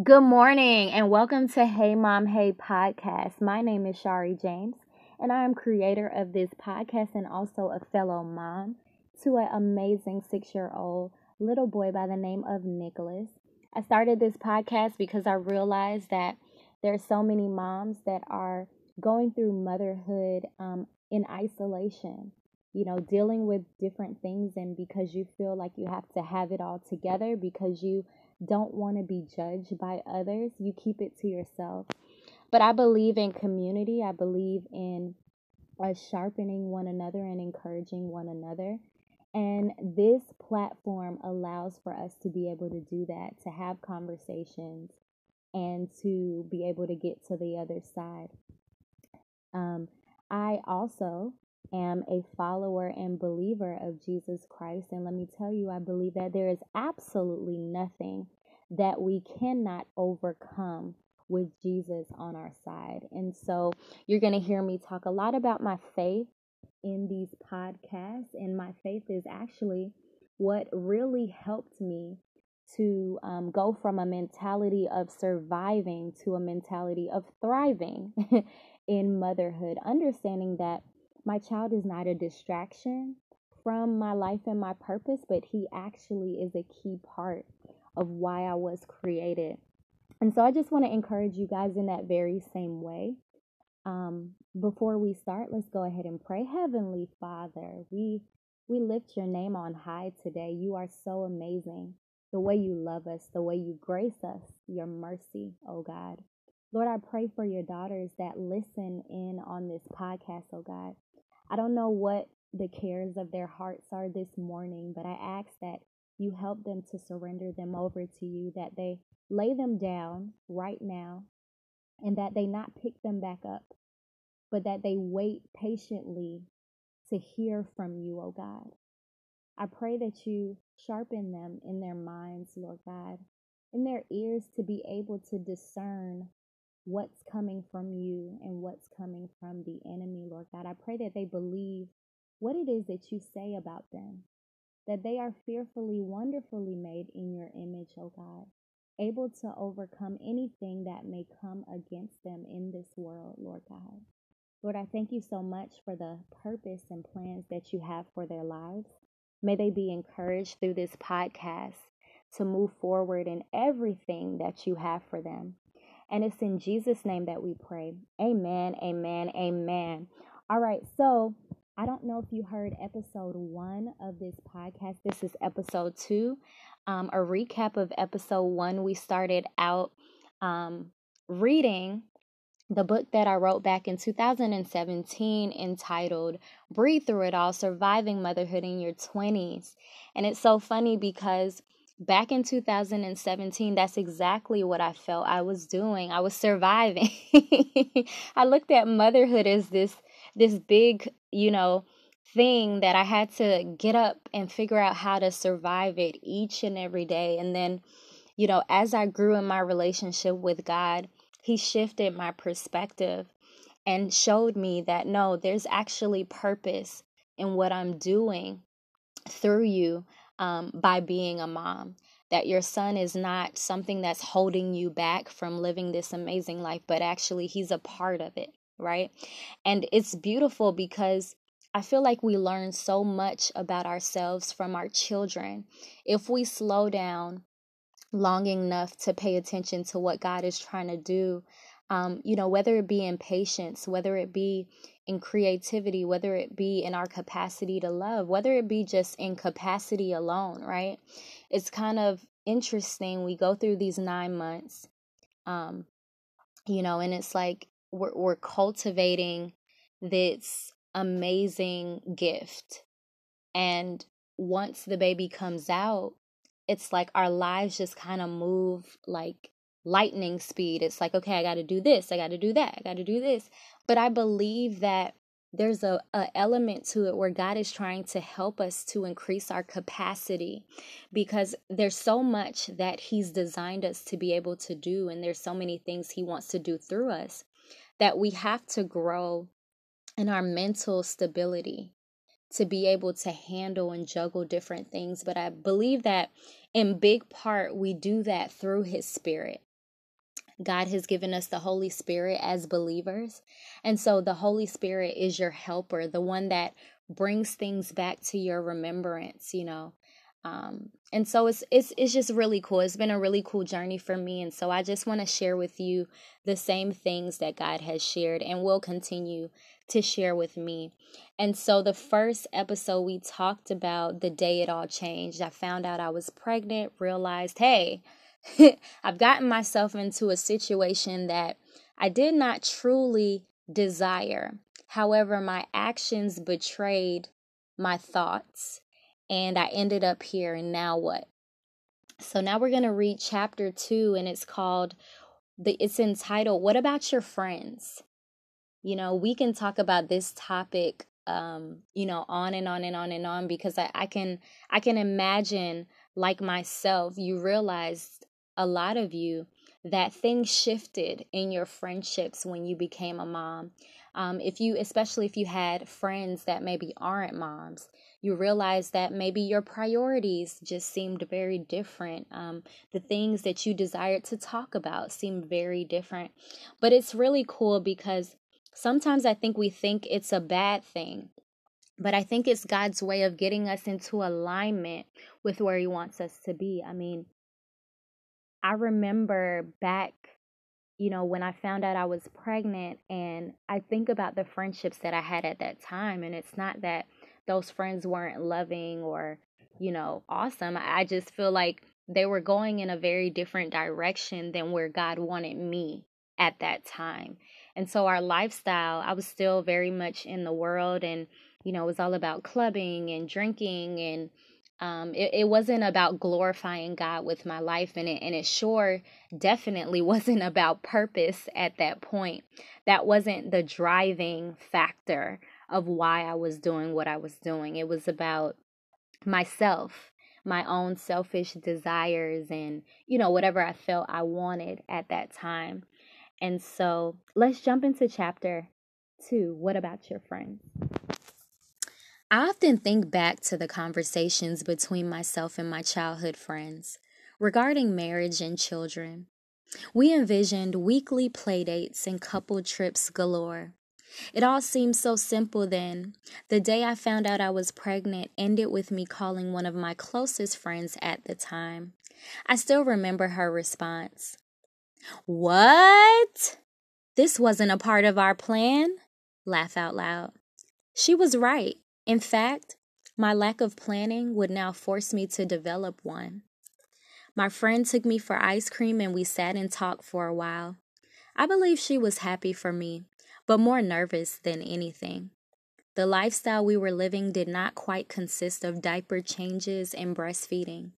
Good morning and welcome to Hey Mom Hey podcast. My name is Shari James and I am creator of this podcast and also a fellow mom to an amazing 6-year-old little boy by the name of Nicholas. I started this podcast because I realized that there are so many moms that are going through motherhood um, in isolation you know, dealing with different things and because you feel like you have to have it all together because you don't want to be judged by others, you keep it to yourself. But I believe in community. I believe in us sharpening one another and encouraging one another. And this platform allows for us to be able to do that, to have conversations and to be able to get to the other side. Um, I also am a follower and believer of Jesus Christ. And let me tell you, I believe that there is absolutely nothing that we cannot overcome with Jesus on our side. And so you're going to hear me talk a lot about my faith in these podcasts. And my faith is actually what really helped me to um, go from a mentality of surviving to a mentality of thriving in motherhood, understanding that my child is not a distraction from my life and my purpose, but he actually is a key part of why I was created. And so I just want to encourage you guys in that very same way. Um, before we start, let's go ahead and pray. Heavenly Father, we we lift your name on high today. You are so amazing. The way you love us, the way you grace us, your mercy, oh God. Lord, I pray for your daughters that listen in on this podcast, oh God. I don't know what the cares of their hearts are this morning, but I ask that you help them to surrender them over to you, that they lay them down right now, and that they not pick them back up, but that they wait patiently to hear from you, oh God. I pray that you sharpen them in their minds, Lord God, in their ears to be able to discern what's coming from you and what's coming from the enemy, Lord God. I pray that they believe what it is that you say about them, that they are fearfully, wonderfully made in your image, O God, able to overcome anything that may come against them in this world, Lord God. Lord, I thank you so much for the purpose and plans that you have for their lives. May they be encouraged through this podcast to move forward in everything that you have for them. And it's in Jesus' name that we pray. Amen, amen, amen. All right, so I don't know if you heard episode one of this podcast. This is episode two. Um, a recap of episode one. We started out um, reading the book that I wrote back in 2017 entitled Breathe Through It All Surviving Motherhood in Your 20s. And it's so funny because back in 2017 that's exactly what i felt i was doing i was surviving i looked at motherhood as this this big you know thing that i had to get up and figure out how to survive it each and every day and then you know as i grew in my relationship with god he shifted my perspective and showed me that no there's actually purpose in what i'm doing through you um, by being a mom. That your son is not something that's holding you back from living this amazing life, but actually, he's a part of it, right? And it's beautiful because I feel like we learn so much about ourselves from our children. If we slow down long enough to pay attention to what God is trying to do, um, you know, whether it be in patience, whether it be in creativity, whether it be in our capacity to love, whether it be just in capacity alone, right? It's kind of interesting. We go through these nine months, um, you know, and it's like we're, we're cultivating this amazing gift. And once the baby comes out, it's like our lives just kind of move like lightning speed. It's like, okay, I got to do this, I got to do that, I got to do this. But I believe that there's a, a element to it where God is trying to help us to increase our capacity because there's so much that He's designed us to be able to do, and there's so many things He wants to do through us that we have to grow in our mental stability to be able to handle and juggle different things. But I believe that in big part, we do that through His Spirit God has given us the Holy Spirit as believers. And so the Holy Spirit is your helper, the one that brings things back to your remembrance, you know. Um, and so it's it's it's just really cool. It's been a really cool journey for me, and so I just want to share with you the same things that God has shared and will continue to share with me. And so the first episode we talked about the day it all changed. I found out I was pregnant, realized, hey, I've gotten myself into a situation that I did not truly desire. However, my actions betrayed my thoughts and I ended up here. And now what? So now we're going to read chapter two, and it's called, the, it's entitled, What About Your Friends? You know, we can talk about this topic um you know on and on and on and on because I, I can i can imagine like myself you realized a lot of you that things shifted in your friendships when you became a mom um, if you especially if you had friends that maybe aren't moms you realize that maybe your priorities just seemed very different. Um, the things that you desired to talk about seemed very different. But it's really cool because sometimes I think we think it's a bad thing. But I think it's God's way of getting us into alignment with where He wants us to be. I mean, I remember back you know, when I found out I was pregnant, and I think about the friendships that I had at that time, and it's not that those friends weren't loving or, you know, awesome. I just feel like they were going in a very different direction than where God wanted me at that time. And so our lifestyle, I was still very much in the world and, you know, it was all about clubbing and drinking and um, it, it wasn't about glorifying God with my life and it and it sure definitely wasn't about purpose at that point. That wasn't the driving factor of why I was doing what I was doing. It was about myself, my own selfish desires, and, you know, whatever I felt I wanted at that time. And so let's jump into chapter two. What about your friends? I often think back to the conversations between myself and my childhood friends regarding marriage and children. We envisioned weekly playdates and couple trips galore. It all seemed so simple then. The day I found out I was pregnant ended with me calling one of my closest friends at the time. I still remember her response What? This wasn't a part of our plan? Laugh out loud. She was right. In fact, my lack of planning would now force me to develop one. My friend took me for ice cream and we sat and talked for a while. I believe she was happy for me, but more nervous than anything. The lifestyle we were living did not quite consist of diaper changes and breastfeeding.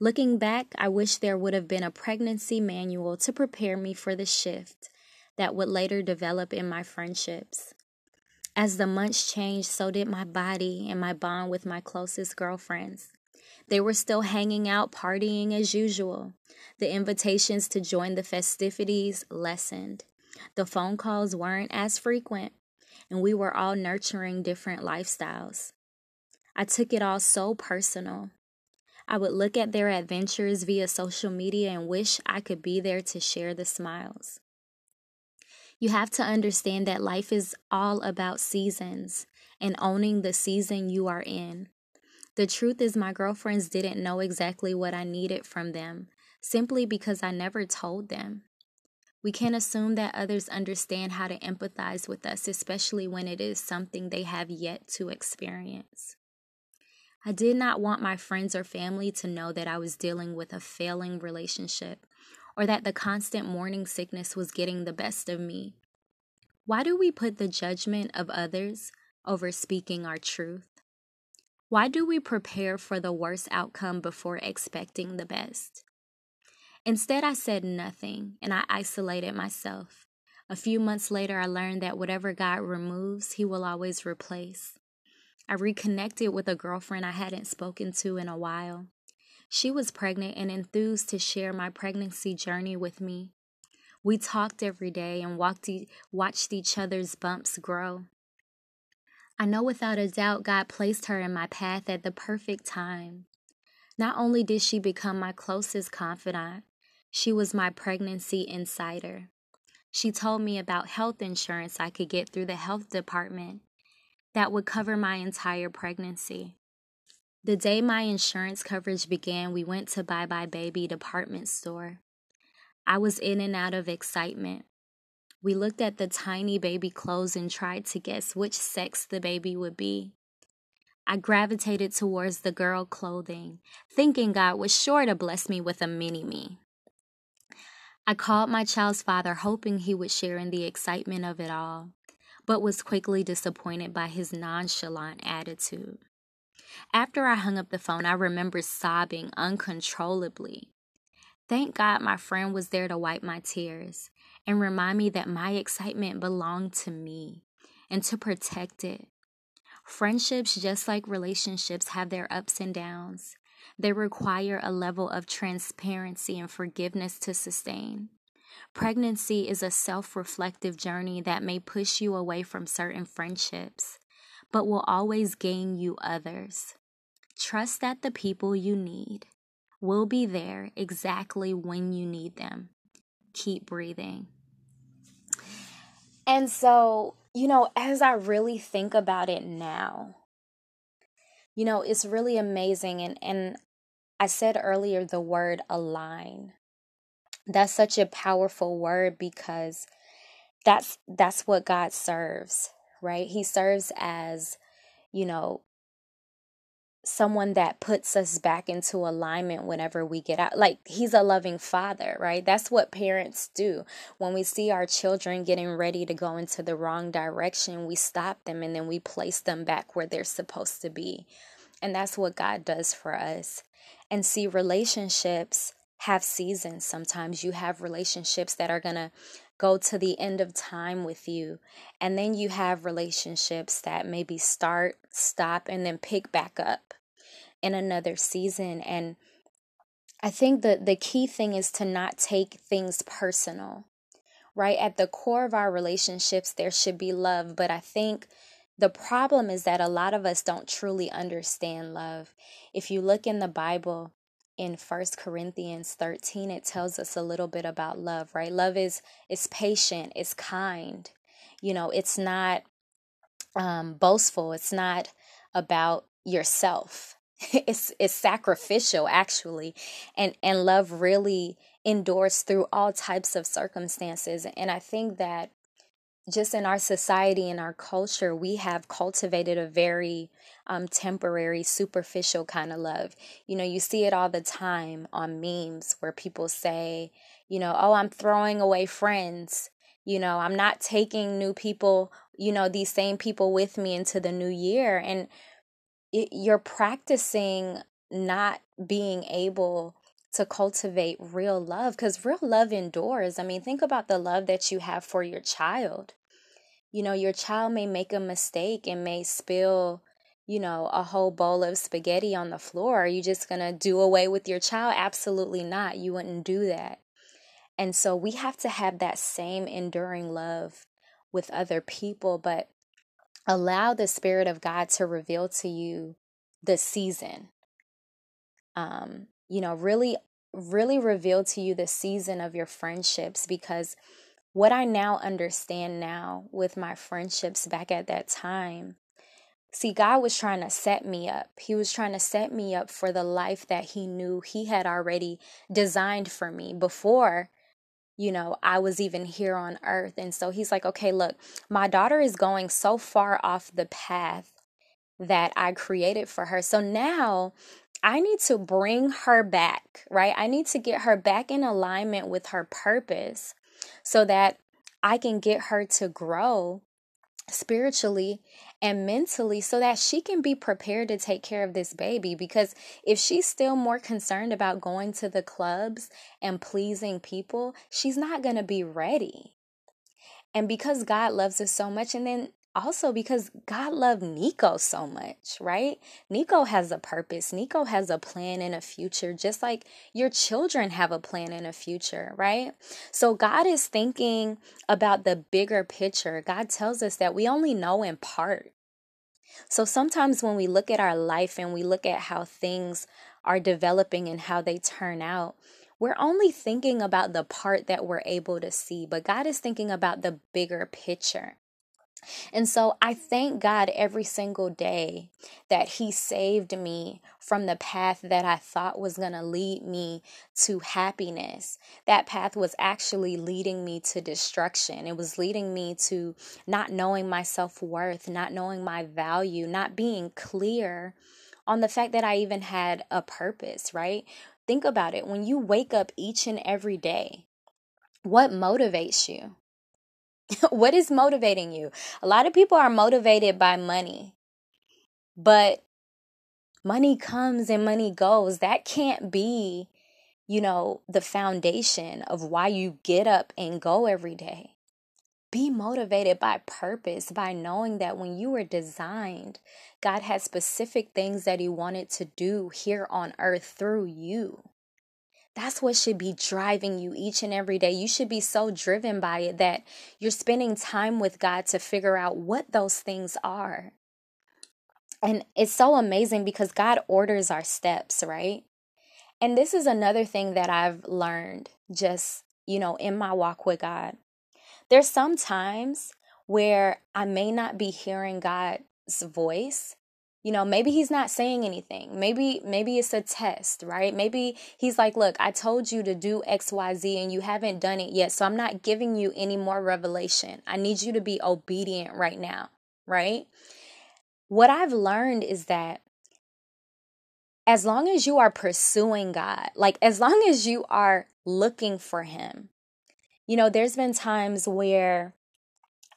Looking back, I wish there would have been a pregnancy manual to prepare me for the shift that would later develop in my friendships. As the months changed, so did my body and my bond with my closest girlfriends. They were still hanging out, partying as usual. The invitations to join the festivities lessened. The phone calls weren't as frequent, and we were all nurturing different lifestyles. I took it all so personal. I would look at their adventures via social media and wish I could be there to share the smiles. You have to understand that life is all about seasons and owning the season you are in. The truth is, my girlfriends didn't know exactly what I needed from them simply because I never told them. We can't assume that others understand how to empathize with us, especially when it is something they have yet to experience. I did not want my friends or family to know that I was dealing with a failing relationship or that the constant morning sickness was getting the best of me. Why do we put the judgment of others over speaking our truth? Why do we prepare for the worst outcome before expecting the best? Instead, I said nothing and I isolated myself. A few months later, I learned that whatever God removes, He will always replace. I reconnected with a girlfriend I hadn't spoken to in a while. She was pregnant and enthused to share my pregnancy journey with me. We talked every day and e- watched each other's bumps grow. I know without a doubt God placed her in my path at the perfect time. Not only did she become my closest confidant, She was my pregnancy insider. She told me about health insurance I could get through the health department that would cover my entire pregnancy. The day my insurance coverage began, we went to Buy Buy Baby department store. I was in and out of excitement. We looked at the tiny baby clothes and tried to guess which sex the baby would be. I gravitated towards the girl clothing, thinking God was sure to bless me with a mini me. I called my child's father, hoping he would share in the excitement of it all, but was quickly disappointed by his nonchalant attitude. After I hung up the phone, I remember sobbing uncontrollably. Thank God my friend was there to wipe my tears and remind me that my excitement belonged to me and to protect it. Friendships, just like relationships, have their ups and downs. They require a level of transparency and forgiveness to sustain. Pregnancy is a self reflective journey that may push you away from certain friendships, but will always gain you others. Trust that the people you need will be there exactly when you need them. Keep breathing. And so, you know, as I really think about it now, you know, it's really amazing. And, and I said earlier the word align. That's such a powerful word because that's that's what God serves, right? He serves as, you know, someone that puts us back into alignment whenever we get out. Like he's a loving father, right? That's what parents do. When we see our children getting ready to go into the wrong direction, we stop them and then we place them back where they're supposed to be. And that's what God does for us. And see, relationships have seasons. Sometimes you have relationships that are going to go to the end of time with you. And then you have relationships that maybe start, stop, and then pick back up in another season. And I think that the key thing is to not take things personal, right? At the core of our relationships, there should be love. But I think the problem is that a lot of us don't truly understand love. If you look in the Bible, in First Corinthians 13 it tells us a little bit about love, right? Love is is patient, it's kind. You know, it's not um boastful, it's not about yourself. It's it's sacrificial actually. And and love really endures through all types of circumstances. And I think that just in our society and our culture, we have cultivated a very um, temporary, superficial kind of love. You know, you see it all the time on memes where people say, you know, oh, I'm throwing away friends. You know, I'm not taking new people, you know, these same people with me into the new year. And it, you're practicing not being able to cultivate real love because real love endures. I mean, think about the love that you have for your child. You know, your child may make a mistake and may spill, you know, a whole bowl of spaghetti on the floor. Are you just going to do away with your child? Absolutely not. You wouldn't do that. And so we have to have that same enduring love with other people, but allow the Spirit of God to reveal to you the season. Um, you know, really, really reveal to you the season of your friendships because what I now understand now with my friendships back at that time, see, God was trying to set me up. He was trying to set me up for the life that He knew He had already designed for me before you know, I was even here on earth. And so he's like, okay, look, my daughter is going so far off the path that I created for her. So now I need to bring her back, right? I need to get her back in alignment with her purpose so that I can get her to grow spiritually and mentally so that she can be prepared to take care of this baby. Because if she's still more concerned about going to the clubs and pleasing people she's not going to be ready. And because God loves us so much and then also because God loved Nico so much, right? Nico has a purpose. Nico has a plan in a future, just like your children have a plan in a future, right? So God is thinking about the bigger picture. God tells us that we only know in part. So sometimes when we look at our life and we look at how things are developing and how they turn out, we're only thinking about the part that we're able to see, but God is thinking about the bigger picture. And so I thank God every single day that He saved me from the path that I thought was going to lead me to happiness. That path was actually leading me to destruction. It was leading me to not knowing my self worth, not knowing my value, not being clear on the fact that I even had a purpose, right? Think about it. When you wake up each and every day, what motivates you? what is motivating you? A lot of people are motivated by money, but money comes and money goes. That can't be, you know, the foundation of why you get up and go every day. Be motivated by purpose, by knowing that when you were designed, God had specific things that He wanted to do here on earth through you. That's what should be driving you each and every day. You should be so driven by it that you're spending time with God to figure out what those things are. And it's so amazing because God orders our steps, right? And this is another thing that I've learned just, you know, in my walk with God. There's some times where I may not be hearing God's voice. You know, maybe he's not saying anything. Maybe maybe it's a test, right? Maybe he's like, "Look, I told you to do XYZ and you haven't done it yet. So I'm not giving you any more revelation. I need you to be obedient right now." Right? What I've learned is that as long as you are pursuing God, like as long as you are looking for him, you know, there's been times where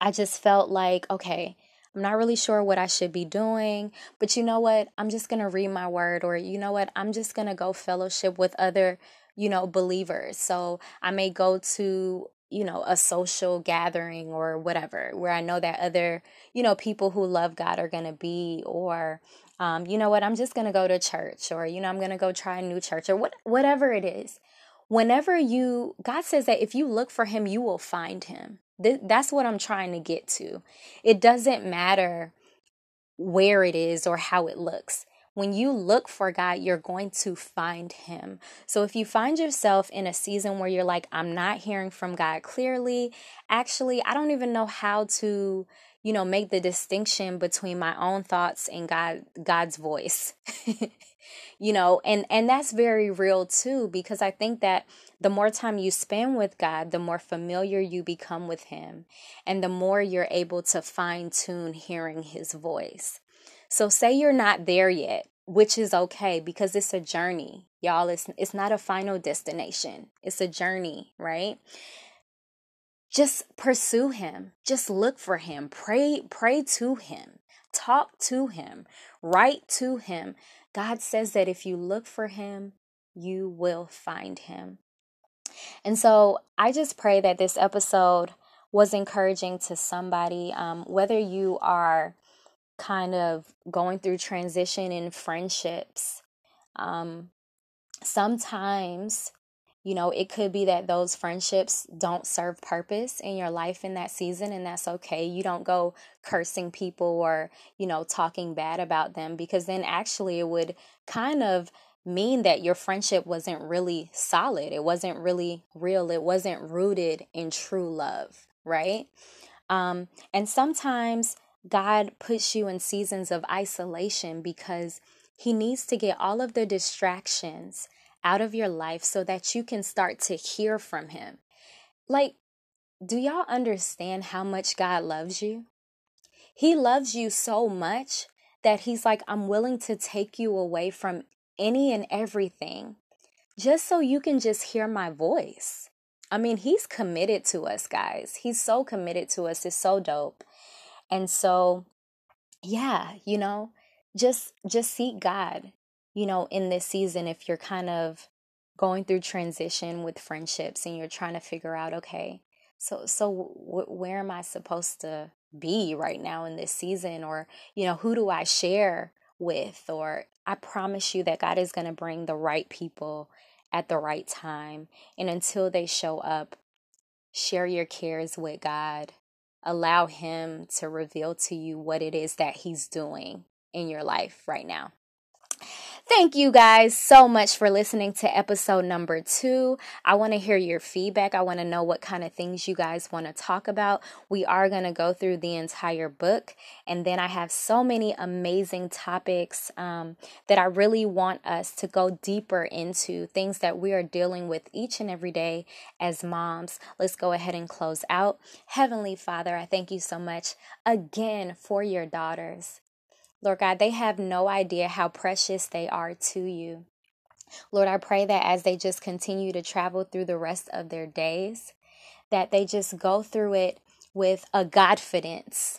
I just felt like, okay, I'm not really sure what I should be doing, but you know what? I'm just going to read my word, or you know what? I'm just going to go fellowship with other, you know, believers. So I may go to, you know, a social gathering or whatever, where I know that other, you know, people who love God are going to be, or, um, you know what? I'm just going to go to church, or, you know, I'm going to go try a new church, or what, whatever it is whenever you, God says that if you look for Him, you will find Him. That's what I'm trying to get to. It doesn't matter where it is or how it looks. When you look for God, you're going to find Him. So if you find yourself in a season where you're like, I'm not hearing from God clearly, actually, I don't even know how to you know make the distinction between my own thoughts and god god's voice. You know and and that's very real too because i think that the more time you spend with god the more familiar you become with him and the more you're able to fine tune hearing his voice. So say you're not there yet which is okay because it's a journey y'all. It's it's not a final destination. It's a journey right just pursue him. Just look for him. Pray pray to him. Talk to him. Write to him. God says that if you look for him you will find him. And so i just pray that this episode was encouraging to somebody um, whether you are kind of going through transition in friendships um, sometimes you know, it could be that those friendships don't serve purpose in your life in that season, and that's okay. You don't go cursing people or, you know, talking bad about them because then actually it would kind of mean that your friendship wasn't really solid. It wasn't really real. It wasn't rooted in true love, right? Um, and sometimes God puts you in seasons of isolation because He needs to get all of the distractions out of your life so that you can start to hear from Him. Like, do y'all understand how much God loves you? He loves you so much that He's like, I'm willing to take you away from any and everything just so you can just hear my voice. I mean, He's committed to us, guys. He's so committed to us. It's so dope. And so, yeah, you know, just just seek God you know, in this season, if you're kind of going through transition with friendships and you're trying to figure out, okay, so so w- where am I supposed to be right now in this season, or you know, who do I share with, or I promise you that God is going to bring the right people at the right time, and until they show up, share your cares with God. Allow Him to reveal to you what it is that He's doing in your life right now. Thank you guys so much for listening to episode number two. I want to hear your feedback. I want to know what kind of things you guys want to talk about. We are going to go through the entire book, and then I have so many amazing topics um, that I really want us to go deeper into things that we are dealing with each and every day as moms. Let's go ahead and close out. Heavenly Father, I thank you so much again for your daughters. Lord God, they have no idea how precious they are to you. Lord, I pray that as they just continue to travel through the rest of their days, that they just go through it with a godfidence,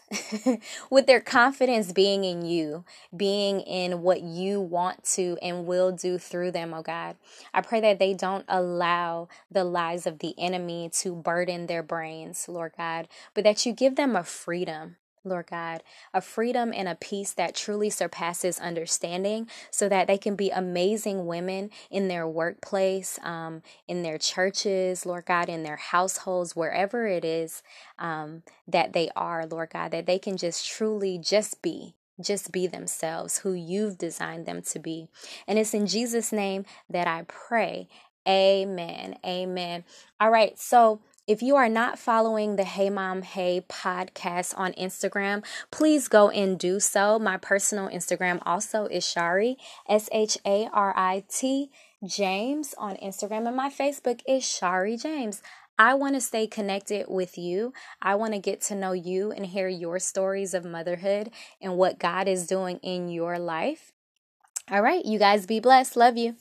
with their confidence being in you, being in what you want to and will do through them, oh God. I pray that they don't allow the lies of the enemy to burden their brains, Lord God, but that you give them a freedom Lord God, a freedom and a peace that truly surpasses understanding so that they can be amazing women in their workplace, um, in their churches, Lord God, in their households, wherever it is um, that they are, Lord God, that they can just truly just be. Just be themselves, who you've designed them to be. And it's in Jesus' name that I pray. Amen. Amen. All right. So, if you are not following the Hey Mom Hey podcast on Instagram, please go and do so. My personal Instagram also is Shari, S H A R I T James on Instagram, and my Facebook is Shari James. I want to stay connected with you. I want to get to know you and hear your stories of motherhood and what God is doing in your life. All right, you guys be blessed. Love you.